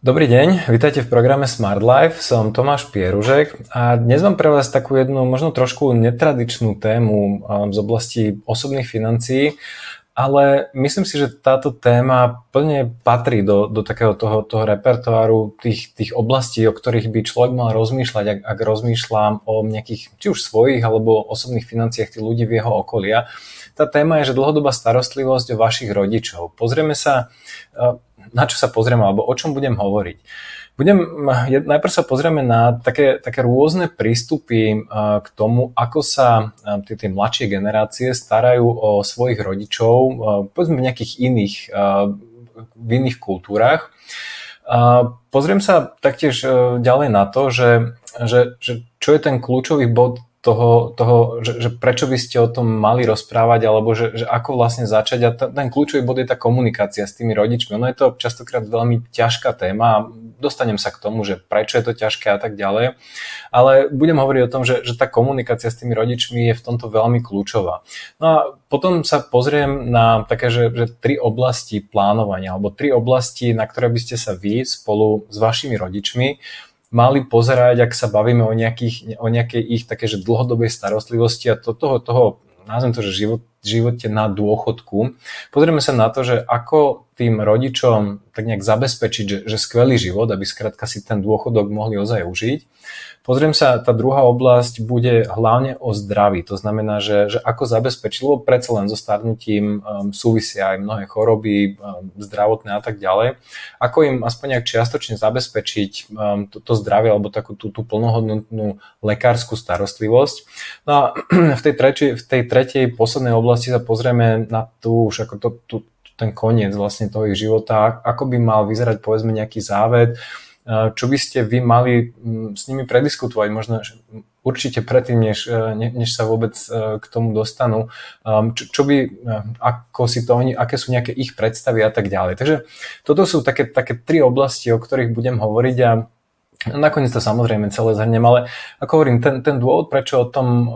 Dobrý deň, vítajte v programe Smart Life, som Tomáš Pieružek a dnes mám pre vás takú jednu možno trošku netradičnú tému um, z oblasti osobných financií, ale myslím si, že táto téma plne patrí do, do takého toho, toho repertoáru tých, tých oblastí, o ktorých by človek mal rozmýšľať, ak, ak rozmýšľam o nejakých, či už svojich alebo osobných financiách tých ľudí v jeho okolia. Tá téma je, že dlhodobá starostlivosť o vašich rodičov. Pozrieme sa uh, na čo sa pozrieme alebo o čom budem hovoriť. Budem, najprv sa pozrieme na také, také rôzne prístupy k tomu, ako sa tie, tie mladšie generácie starajú o svojich rodičov, povedzme v nejakých iných, v iných kultúrach. Pozriem sa taktiež ďalej na to, že, že, že čo je ten kľúčový bod toho, toho že, že prečo by ste o tom mali rozprávať, alebo že, že ako vlastne začať. A ten kľúčový bod je tá komunikácia s tými rodičmi. Ono je to častokrát veľmi ťažká téma a dostanem sa k tomu, že prečo je to ťažké a tak ďalej. Ale budem hovoriť o tom, že, že tá komunikácia s tými rodičmi je v tomto veľmi kľúčová. No a potom sa pozriem na také, že, že tri oblasti plánovania, alebo tri oblasti, na ktoré by ste sa vy spolu s vašimi rodičmi mali pozerať, ak sa bavíme o, nejakých, o nejakej ich také, dlhodobej starostlivosti a to, toho, toho nazvem to, že život, živote na dôchodku. Pozrieme sa na to, že ako tým rodičom tak nejak zabezpečiť, že, že skvelý život, aby skrátka si ten dôchodok mohli ozaj užiť. Pozriem sa, tá druhá oblasť bude hlavne o zdraví. To znamená, že, že ako zabezpečiť, lebo predsa len so starnutím um, súvisia aj mnohé choroby, um, zdravotné a tak ďalej. Ako im aspoň nejak čiastočne zabezpečiť um, to, to zdravie alebo takú tú, tú plnohodnotnú lekárskú starostlivosť. No a v tej, treči, v tej tretej poslednej oblasti sa pozrieme na tú už ako to, tú, ten koniec vlastne toho ich života, ako by mal vyzerať povedzme nejaký záved, čo by ste vy mali s nimi prediskutovať, možno určite predtým, než, e, než sa vôbec e, k tomu dostanú, čo, čo by, e, ako si to oni, aké sú nejaké ich predstavy a tak ďalej. Takže toto sú také, také tri oblasti, o ktorých budem hovoriť a Nakoniec to samozrejme celé zhrnem, ale ako hovorím, ten, ten dôvod, prečo, o tom,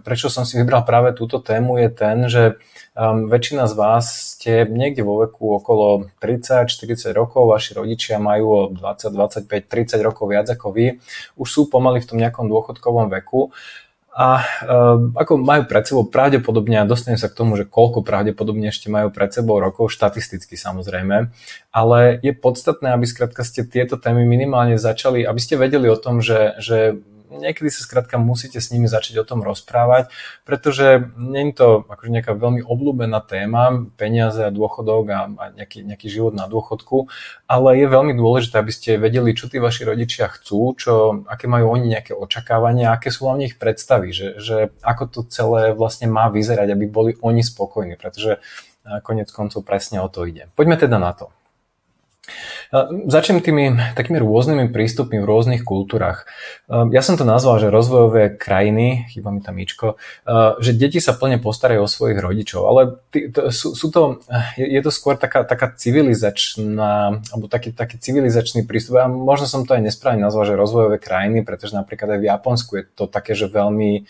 prečo som si vybral práve túto tému, je ten, že Um, väčšina z vás ste niekde vo veku okolo 30-40 rokov, vaši rodičia majú 20, 25, 30 rokov viac ako vy, už sú pomaly v tom nejakom dôchodkovom veku a uh, ako majú pred sebou pravdepodobne, a dostanem sa k tomu, že koľko pravdepodobne ešte majú pred sebou rokov, štatisticky samozrejme, ale je podstatné, aby skrátka ste tieto témy minimálne začali, aby ste vedeli o tom, že, že niekedy sa skrátka musíte s nimi začať o tom rozprávať, pretože nie je to akože nejaká veľmi obľúbená téma, peniaze a dôchodok a, a nejaký, nejaký život na dôchodku, ale je veľmi dôležité, aby ste vedeli, čo tí vaši rodičia chcú, čo, aké majú oni nejaké očakávania, aké sú hlavne ich predstavy, že, že ako to celé vlastne má vyzerať, aby boli oni spokojní, pretože konec koncov presne o to ide. Poďme teda na to. Začnem tými takými rôznymi prístupmi v rôznych kultúrach. Ja som to nazval, že rozvojové krajiny, chyba mi tam Ičko, že deti sa plne postarajú o svojich rodičov, ale to, sú, sú to, je to skôr taká, taká civilizačná, alebo taký, taký civilizačný prístup. A možno som to aj nesprávne nazval, že rozvojové krajiny, pretože napríklad aj v Japonsku je to také, že veľmi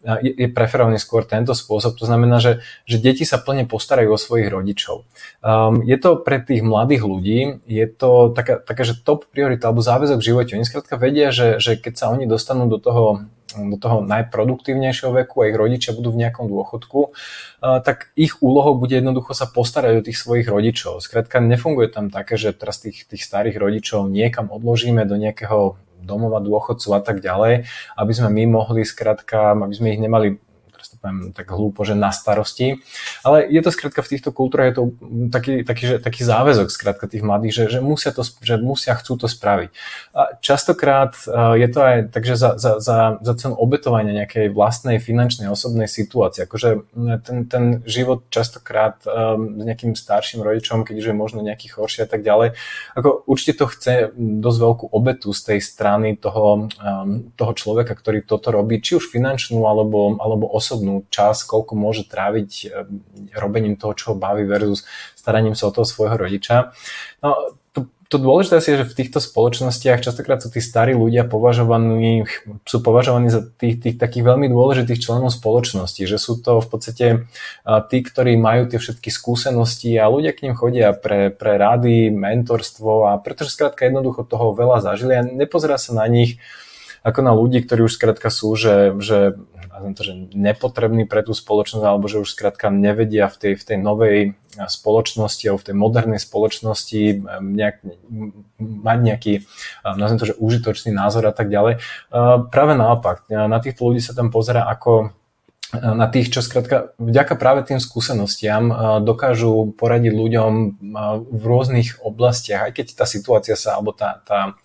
je, je preferovaný skôr tento spôsob. To znamená, že, že deti sa plne postarajú o svojich rodičov. Um, je to pre tých mladých ľudí, je to taká, taká že top priorita alebo záväzok v živote. Oni skrátka vedia, že, že keď sa oni dostanú do toho do toho najproduktívnejšieho veku a ich rodičia budú v nejakom dôchodku, tak ich úlohou bude jednoducho sa postarať o tých svojich rodičov. Skrátka nefunguje tam také, že teraz tých, tých starých rodičov niekam odložíme do nejakého domova dôchodcov a tak ďalej, aby sme my mohli skrátka, aby sme ich nemali poviem tak hlúpo, že na starosti. Ale je to skrátka v týchto kultúrach je to taký, taký, že, taký záväzok skrátka tých mladých, že, že, musia to, že musia, chcú to spraviť. A častokrát e, je to aj takže za, za, za, za cenu obetovania nejakej vlastnej finančnej osobnej situácie. Akože ten, ten život častokrát um, s nejakým starším rodičom, keď je možno nejaký horší a tak ďalej, ako určite to chce dosť veľkú obetu z tej strany toho, um, toho človeka, ktorý toto robí, či už finančnú alebo, alebo osobnú čas, koľko môže tráviť robením toho, čo ho baví versus staraním sa o toho svojho rodiča. No, to, to dôležité je, že v týchto spoločnostiach častokrát sú tí starí ľudia považovaní, sú považovaní za tých, tých takých veľmi dôležitých členov spoločnosti, že sú to v podstate tí, ktorí majú tie všetky skúsenosti a ľudia k ním chodia pre, pre rady, mentorstvo a pretože skrátka jednoducho toho veľa zažili a nepozerá sa na nich ako na ľudí, ktorí už skrátka sú, že, že to, že nepotrební pre tú spoločnosť, alebo že už skrátka nevedia v tej, v tej novej spoločnosti alebo v tej modernej spoločnosti nejak, mať nejaký, nazvem to, že užitočný názor a tak ďalej. Práve naopak, na týchto ľudí sa tam pozera ako na tých, čo skrátka vďaka práve tým skúsenostiam dokážu poradiť ľuďom v rôznych oblastiach, aj keď tá situácia sa, alebo tá, tá,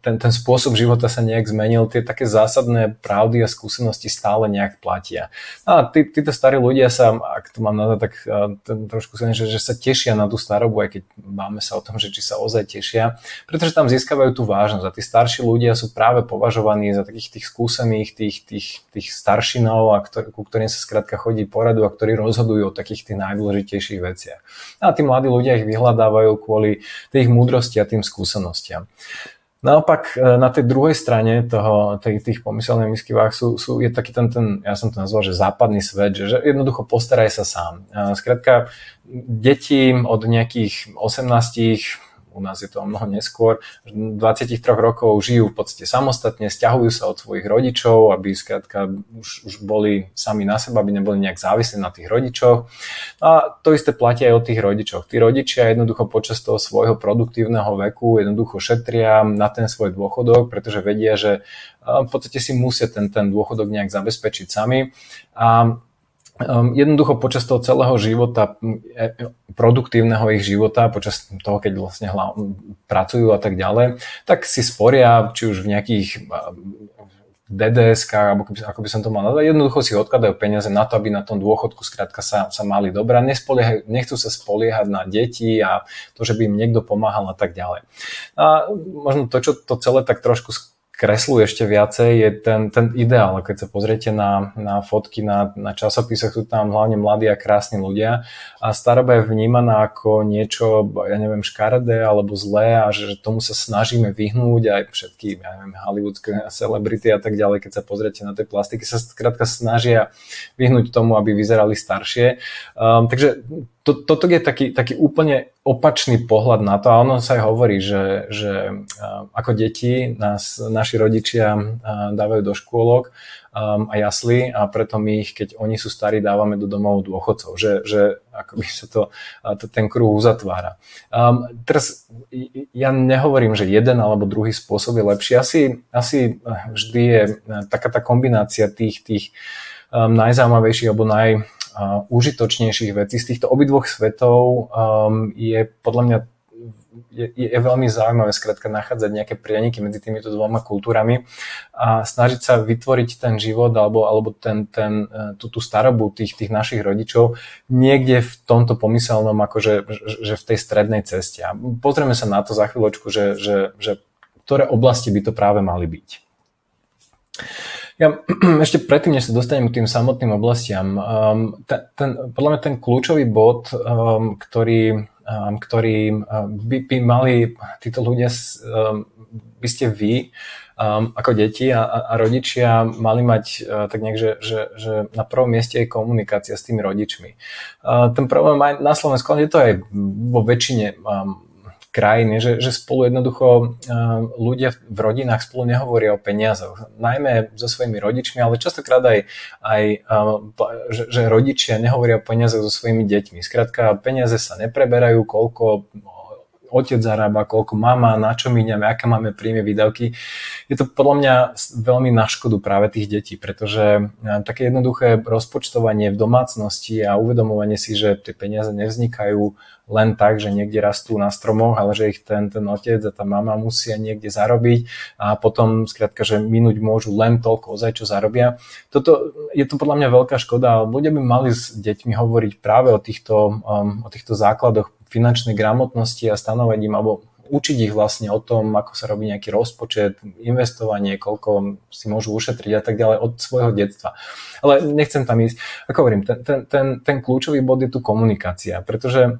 ten, ten spôsob života sa nejak zmenil, tie také zásadné pravdy a skúsenosti stále nejak platia. A tí, títo starí ľudia sa, ak to mám nazvať, tak ten, trošku sa že, že sa tešia na tú starobu, aj keď máme sa o tom, že či sa ozaj tešia, pretože tam získavajú tú vážnosť. A tí starší ľudia sú práve považovaní za takých tých skúsených, tých, tých, tých staršinov, a ktor- ku ktorým sa skrátka chodí poradu a ktorí rozhodujú o takých tých najdôležitejších veciach. A tí mladí ľudia ich vyhľadávajú kvôli tej ich múdrosti a tým skúsenostiam. Naopak e, na tej druhej strane toho, tej, tých pomyselných misky váh sú, sú, je taký ten, ten, ja som to nazval, že západný svet, že, že jednoducho postaraj sa sám. Skrátka, deti od nejakých 18 u nás je to o mnoho neskôr, 23 rokov žijú v podstate samostatne, stiahujú sa od svojich rodičov, aby skrátka už, už boli sami na seba, aby neboli nejak závislí na tých rodičoch. A to isté platí aj o tých rodičoch. Tí rodičia jednoducho počas toho svojho produktívneho veku jednoducho šetria na ten svoj dôchodok, pretože vedia, že v podstate si musia ten, ten dôchodok nejak zabezpečiť sami. A Um, jednoducho počas toho celého života, e, produktívneho ich života, počas toho, keď vlastne hla, pracujú a tak ďalej, tak si sporia, či už v nejakých DDS, alebo ako by som to mal nazvať, jednoducho si odkladajú peniaze na to, aby na tom dôchodku skrátka sa, sa mali dobré. Nechcú sa spoliehať na deti a to, že by im niekto pomáhal a tak ďalej. A možno to, čo to celé tak trošku kreslu ešte viacej je ten, ten ideál. Keď sa pozriete na, na fotky na, na časopisoch, sú tam hlavne mladí a krásni ľudia a staroba je vnímaná ako niečo, ja neviem, škaredé alebo zlé a že, že tomu sa snažíme vyhnúť aj všetky, ja neviem, hollywoodske celebrity a tak ďalej, keď sa pozriete na tie plastiky, sa skrátka snažia vyhnúť tomu, aby vyzerali staršie. Um, takže to, toto je taký, taký úplne opačný pohľad na to a ono sa aj hovorí, že, že ako deti nás naši rodičia dávajú do škôlok um, a jasly a preto my ich, keď oni sú starí, dávame do domov dôchodcov, že, že by sa to, to, ten kruh uzatvára. Um, teraz ja nehovorím, že jeden alebo druhý spôsob je lepší. Asi, asi vždy je taká tá kombinácia tých, tých um, najzaujímavejších alebo naj, užitočnejších vecí z týchto obidvoch svetov um, je podľa mňa je, je veľmi zaujímavé skrátka nachádzať nejaké prieniky medzi týmito dvoma kultúrami a snažiť sa vytvoriť ten život alebo, alebo ten, ten, e, tú, tú starobu tých, tých našich rodičov niekde v tomto pomyselnom, akože že v tej strednej ceste. A pozrieme sa na to za chvíľočku, že, že, že ktoré oblasti by to práve mali byť. Ja ešte predtým, než sa dostanem k tým samotným oblastiam, um, ten, ten, podľa mňa ten kľúčový bod, um, ktorý, um, ktorý um, by, by mali títo ľudia, um, by ste vy, um, ako deti a, a rodičia mali mať uh, tak nejak, že, že, že na prvom mieste je komunikácia s tými rodičmi. Uh, ten problém aj na Slovensku, je to aj vo väčšine um, krajiny, že, že spolu jednoducho uh, ľudia v rodinách spolu nehovoria o peniazoch. Najmä so svojimi rodičmi, ale častokrát aj, aj uh, že, že rodičia nehovoria o peniazoch so svojimi deťmi. Skrátka, peniaze sa nepreberajú, koľko otec zarába, koľko mama, na čo míňame, aké máme príjmy, výdavky. Je to podľa mňa veľmi na škodu práve tých detí, pretože také jednoduché rozpočtovanie v domácnosti a uvedomovanie si, že tie peniaze nevznikajú len tak, že niekde rastú na stromoch, ale že ich ten, ten otec a tá mama musia niekde zarobiť a potom skrátka, že minúť môžu len toľko ozaj, čo zarobia. Toto je to podľa mňa veľká škoda. Ľudia by mali s deťmi hovoriť práve o týchto, um, o týchto základoch finančnej gramotnosti a stanovať im, alebo učiť ich vlastne o tom, ako sa robí nejaký rozpočet, investovanie, koľko si môžu ušetriť a tak ďalej od svojho detstva. Ale nechcem tam ísť. Ako hovorím, ten, ten, ten, ten kľúčový bod je tu komunikácia, pretože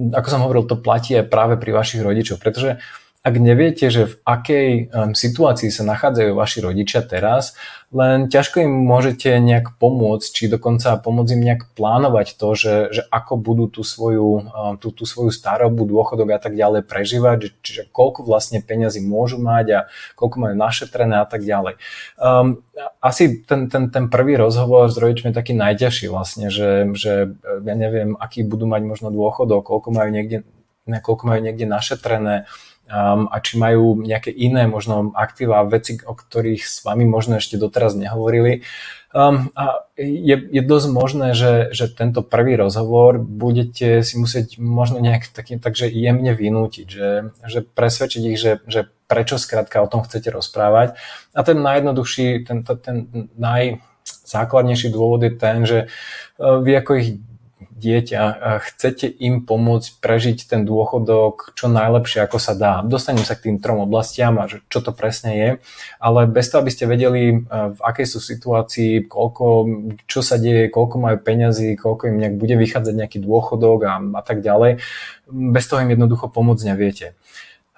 ako som hovoril, to platí aj práve pri vašich rodičoch, pretože ak neviete, že v akej situácii sa nachádzajú vaši rodičia teraz, len ťažko im môžete nejak pomôcť, či dokonca pomôcť im nejak plánovať to, že, že ako budú tú svoju, tú, tú svoju starobu, dôchodok a tak ďalej prežívať, čiže koľko vlastne peňazí môžu mať a koľko majú našetrené a tak ďalej. Um, asi ten, ten, ten prvý rozhovor s rodičmi je taký najťažší vlastne, že, že ja neviem, aký budú mať možno dôchodok, koľko majú niekde, koľko majú niekde našetrené, um, a či majú nejaké iné možno aktíva, veci, o ktorých s vami možno ešte doteraz nehovorili. Um, a je, je dosť možné, že, že tento prvý rozhovor budete si musieť možno nejak taký, takže jemne vynútiť, že, že presvedčiť ich, že, že prečo skrátka o tom chcete rozprávať. A ten najjednoduchší, ten, ten, ten najzákladnejší dôvod je ten, že uh, vy ako ich dieťa, chcete im pomôcť prežiť ten dôchodok čo najlepšie, ako sa dá. Dostanem sa k tým trom oblastiam a čo to presne je, ale bez toho, aby ste vedeli, v akej sú situácii, koľko, čo sa deje, koľko majú peňazí, koľko im nejak bude vychádzať nejaký dôchodok a, a tak ďalej, bez toho im jednoducho pomôcť neviete.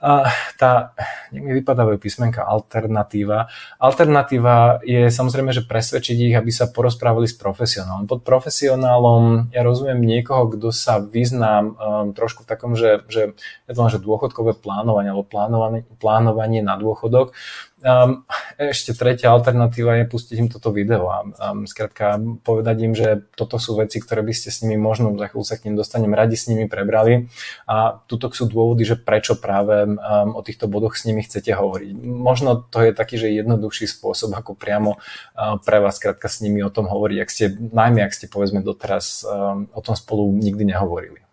Tá, nech mi vypadávajú písmenka alternatíva. Alternatíva je samozrejme, že presvedčiť ich, aby sa porozprávali s profesionálom. Pod profesionálom ja rozumiem niekoho, kto sa vyzná um, trošku v takom, že, že ja to mám, že dôchodkové plánovanie alebo plánovanie, plánovanie na dôchodok. Um, ešte tretia alternatíva je pustiť im toto video a um, skrátka povedať im, že toto sú veci, ktoré by ste s nimi možno, za chvíľu sa k ním dostanem, radi s nimi prebrali a tuto sú dôvody, že prečo práve um, o týchto bodoch s nimi chcete hovoriť. Možno to je taký, že jednoduchší spôsob, ako priamo uh, pre vás skrátka s nimi o tom hovoriť, ak ste, najmä ak ste povedzme doteraz um, o tom spolu nikdy nehovorili.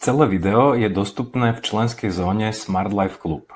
Celé video je dostupné v členskej zóne Smart Life Club.